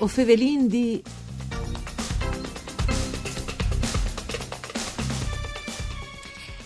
O fevelin di...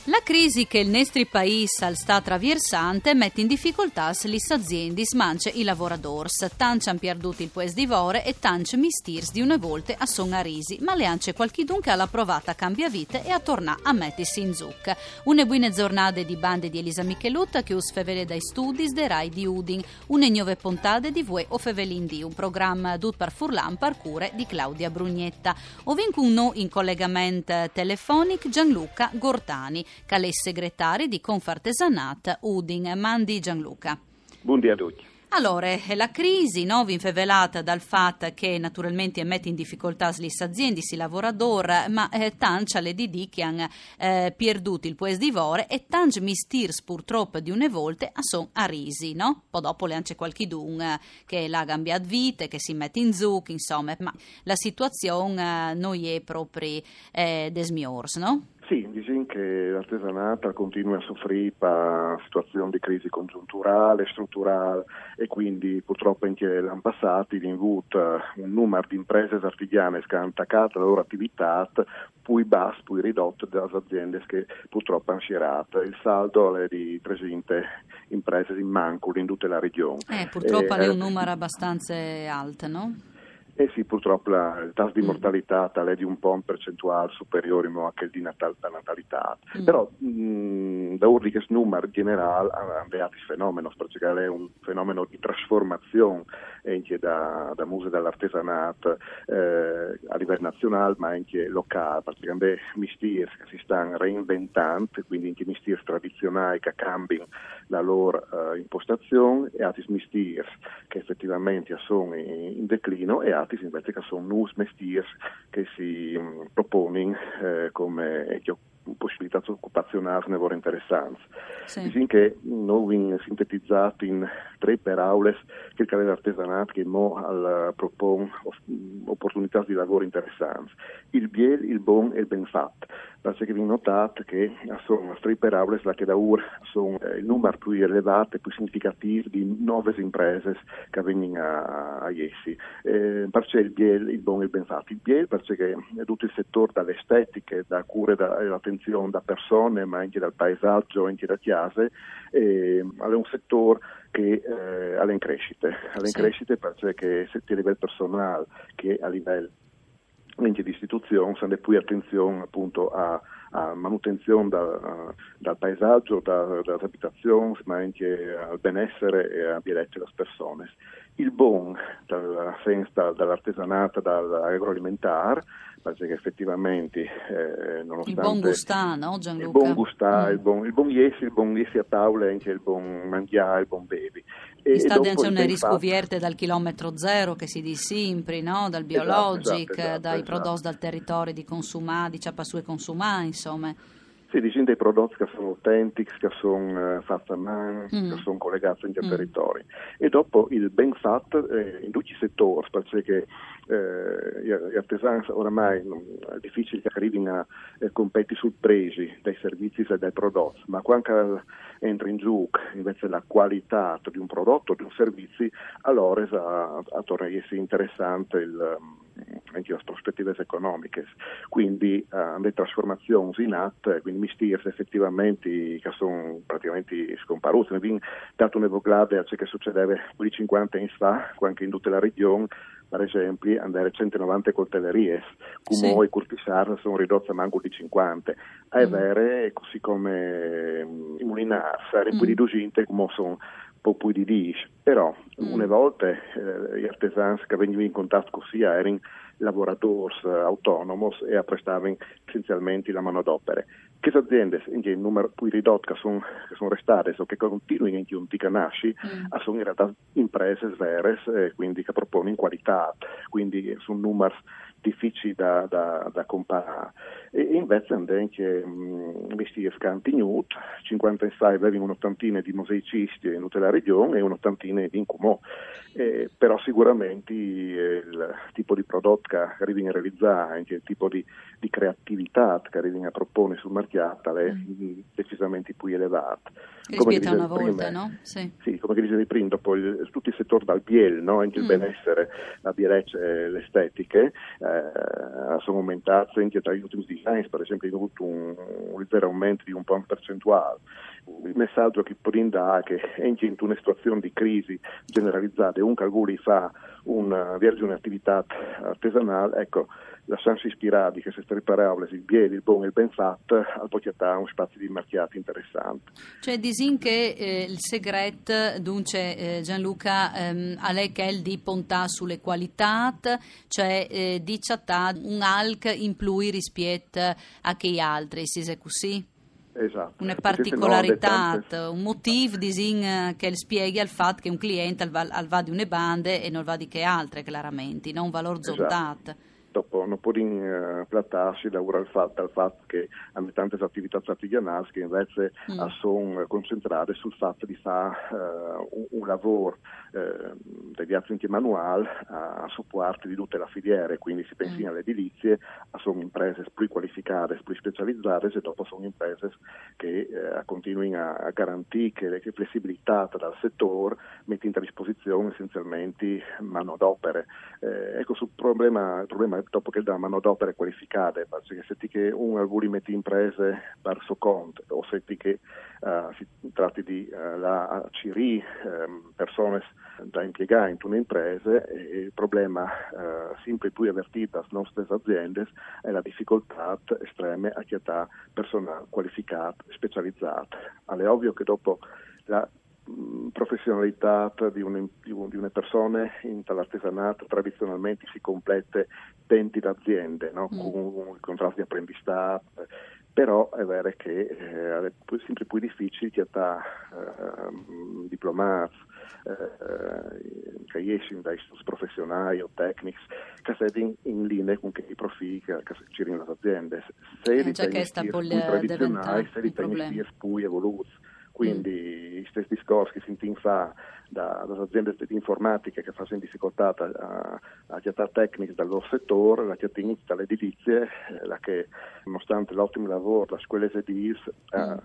La crisi che il nostro paese sta attraversando mette in difficoltà le aziende, smance i lavoratori. Tanti hanno perduto il pues di vore e tanti mistirs di una volta a son a risi, ma le ance qualchidun che ha provato a cambiare vita e a tornare a mettersi in zucca. Une buone giornate di bande di Elisa Michelutta che us fevele dai studi de Rai di Udin, une nuove puntate di Vue o Fevelin di, un programma dut per Furlan par cure di Claudia Brugnetta. Ovunque uno in collegamento telefonico Gianluca Gortani che è segretario di Confartesanat Udin. Mandi Gianluca. Buongiorno a tutti. Allora, la crisi no, infelata dal fatto che naturalmente mette in difficoltà le aziende, si lavoratori, ma eh, tancia le DD che hanno eh, perduto il pues di vore e tanti mistirs purtroppo di una volta sono a risi, no? Poi dopo le anche qualche dun eh, che la cambiato vita, che si mette in zuc, insomma, ma la situazione eh, non è proprio eh, desmiors, no? Sì, diciamo che l'artigianato continua a soffrire per situazioni di crisi congiunturale, strutturale e quindi purtroppo anche l'anno passato abbiamo avuto un numero di imprese artigiane che hanno attaccato la loro attività poi basso, poi ridotto dalle aziende che purtroppo hanno scierato. Il saldo è di 300 imprese in manco in tutta la regione. Eh, purtroppo e, è un numero abbastanza alto, no? Eh sì, purtroppo la, il tasso di mm. mortalità è di un po' un percentuale superiore a quello di natal, natalità. Mm. Però mh, da urli che numero generale hanno altri fenomeni, perché è un fenomeno di trasformazione anche da, da muse dell'artigianato eh, a livello nazionale ma anche locale, perché hanno mistieri che si stanno reinventando, quindi anche mistieri tradizionali che cambiano la loro eh, impostazione e altri mistieri che effettivamente sono in, in declino e altri invece che sono nus mestiers che si um, propongono eh, come eh, possibilità occupazionali ne interessanti. Sì. Diciamo che noi abbiamo sintetizzato in tre parole che il calendario artigianato che mo al, propone opportunità di lavoro interessanti. Il biel, il buon e il ben fatto. Perché vi notate che sono tre parole che da ora sono eh, il numero più elevato e più significativo di nuove imprese che vengono a, essi. Eh, il biel, il buon e il ben fatto. Il biel perché tutto il settore dall'estetica, da cure, dall'attenzione attenzione da persone ma anche dal paesaggio, anche da chiase, e, è un settore che eh, ha in crescita, ha in sì. crescita perché sia a livello personale che a livello di istituzione, si ha più attenzione appunto a, a manutenzione da, dal paesaggio, da, dalle abitazioni, ma anche al benessere e a delle persone. Il buon, dal senso dall'artigianato, dall'agroalimentare, perché effettivamente eh, nonostante... Il buon gustà, no Gianluca? Il buon gustà, mm. il buon, il buon iesi, il buon iesi a tavola, anche il buon mangiare, il buon bevi. E, sta dentro una riscovierte dal chilometro zero che si dice sempre, no? dal biologic, esatto, esatto, esatto, dai esatto. prodotti dal territorio di consumare, di ciappa su e consumare, insomma. Sì, diciamo dei prodotti che sono autentici, che sono uh, fatti a mano, mm. che sono collegati al mm. territorio. E dopo il ben fatto eh, in tutti i settori, perché eh, gli artigiani oramai è difficile che arrivino a eh, competere sul prezzo dei servizi e dei prodotti, ma quando entra in gioco invece la qualità di un prodotto o di un servizio, allora a, a torna a essere interessante il anche le prospettive economiche. Quindi uh, le trasformazioni in atto, quindi mistiers effettivamente che sono praticamente scomparsi. Mi abbiamo dato un'evoclata a ciò che succedeva di 50 anni fa, anche in tutta la regione, per esempio, andare a 190 coltellerie, come sì. i curtisar sono ridotte a manco di 50. È mm. vero, così come mm, i mulinars, erano mm. più di 200 come sono po' più di dici, però mm. una volta eh, gli artesani che venivano in contatto con SIA erano lavoratori eh, autonomi e prestavano essenzialmente la manodopera. Queste aziende, in numero più ridotto che sono, che sono restate o che continuano in un nasci, mm. sono in realtà imprese vere, eh, quindi che propongono qualità, quindi sono numeri difficili da, da, da comparare. E invece anche um, questi scantignut, 56 avevano un'ottantina di mosaicisti in tutta la regione e un'ottantina di incumò, eh, però sicuramente eh, il tipo di prodotto che arrivano a realizzare, anche il tipo di, di creatività che arrivano a proporre sul mercato è mm. decisamente più elevato. Rispetto a una volta, no? Sì. sì. come dicevi prima, dopo il, tutto il settore dal biel, no? anche il mm. benessere, la bellezza e l'estetica, eh, sono aumentate anche tra gli ultimi design, per esempio, ha avuto un, un leggero aumento di un po' percentuale. Il messaggio che Purinda ha che anche in una situazione di crisi generalizzata, un calcoli fa una, un'attività artigianale, ecco, lasciarsi ispirati che se riparabile il bieli, il buon e il ben fatto, al pocchiatà un spazio di mercato interessante. Cioè disin che eh, il segreto, dunque eh, Gianluca, ehm, a lei che è il di pontà sulle qualità, cioè eh, di chattà un alc in più rispetto a che altri, si è così? Esatto. Una particolarità, un motivo disin, eh, che spieghi al fatto che un cliente al va, al va di une bande e non va di che altre, chiaramente, non un valore esatto. zontato dopo non può plattarsi lavora al fatto, che hanno tante attività artigianali che invece mm. sono concentrate sul fatto di fare uh, un, un, lavoro uh, degli altri manuali a, a supporto di tutte le filiere, quindi si pensa mm. alle edilizie, sono imprese più qualificate, più specializzate e dopo sono imprese che uh, continuano a, a garantire che le flessibilità dal settore mettendo a disposizione essenzialmente manodopere. Eh, ecco, sul problema, il problema dopo che da manodopere qualificate, perché se ti che un alcuni metti imprese per conto o se ti che uh, si tratti di uh, la CRI, um, persone da impiegare in un'impresa, e il problema uh, sempre più avvertito dalle nostre aziende è la difficoltà estreme a chiedere personale qualificato, specializzato. È ovvio che dopo la professionalità di, un, di, un, di, una persona in dall'artigianato tradizionalmente si complete denti d'aziende no? mm. con contratti di apprendistato però è vero che eh, è sempre più difficile che da eh, diplomati eh, che escono dai professionali o tecnici che sono in, linea con i profili che, che ci le aziende se eh, li tieni tradizionali se li tieni più evoluti quindi mm. stessi discorsi che si fa da, dalle aziende di informatica che fanno in difficoltà a, a chiattare tecniche dal loro settore, la chiattare dalle edilizie, eh, la che nonostante l'ottimo lavoro, la scuola ediliz, mm. eh,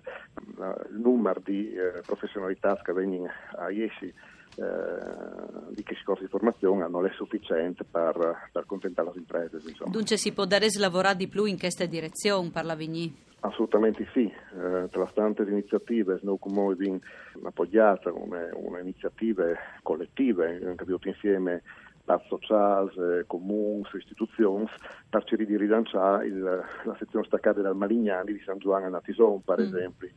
il numero di eh, professionalità che vengono a IESI eh, di che corsi di formazione non è sufficiente per, per accontentare le imprese. Dunque si può dare lavorare di più in questa direzione, parla Vigny? Assolutamente sì, eh, tra tante iniziative Snow viene appoggiata come un'iniziativa collettiva, abbiamo capito insieme parti sociali, eh, comuni, istituzioni, per cercare di rilanciare il, la sezione staccata dal Malignani di San Giovanni a Natison, per mm. esempio.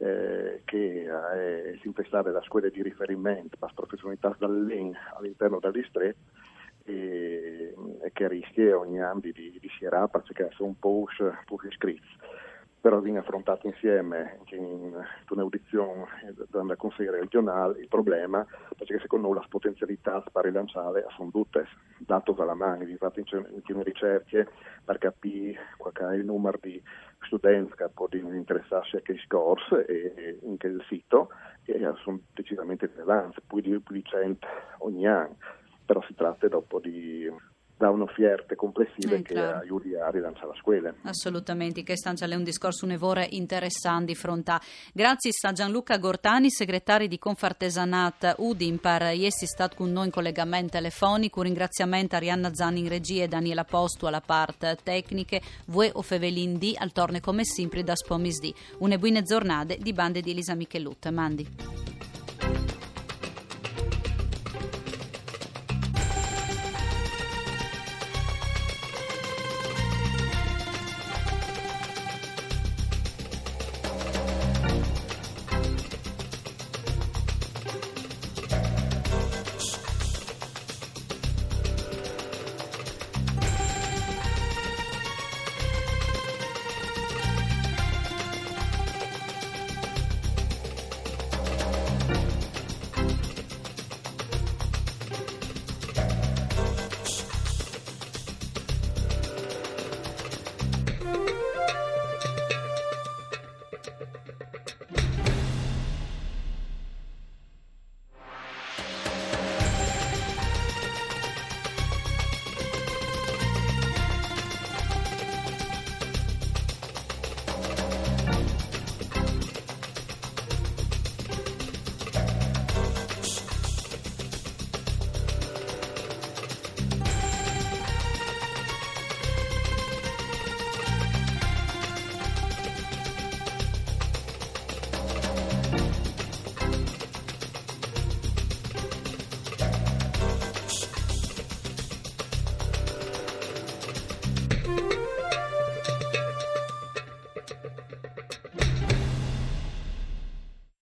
Eh, che è sempre stata la scuola di riferimento per professionalità dall'EN all'interno del distretto e, e, che rischia ogni anno di, di, di si perché sono un po' iscritti però viene affrontato insieme in un'audizione dalla Consiglio regionale il problema, perché secondo noi le potenzialità per rilanciare sono tutte date alla mano, infatti in ricerche per capire qual è il numero di studenti che possono interessarsi a che scorso e in che sito, che sono decisamente rilevanti, più di 100 ogni anno, però si tratta dopo di da un'offerta complessiva eh, che claro. aiuti a rilanciare la scuola. Assolutamente, che è un discorso un'evore interessante di fronte a. Grazie a Gianluca Gortani, segretario di Confartesanat Udin, per essere stato con noi in collegamento telefonico. Un ringraziamento a Rianna Zanni in regia e Daniela Postu alla parte tecniche. Vue o Fevelin D al torne come sempre da Spomis D. Une buone giornate di bande di Elisa Michelut. Mandi.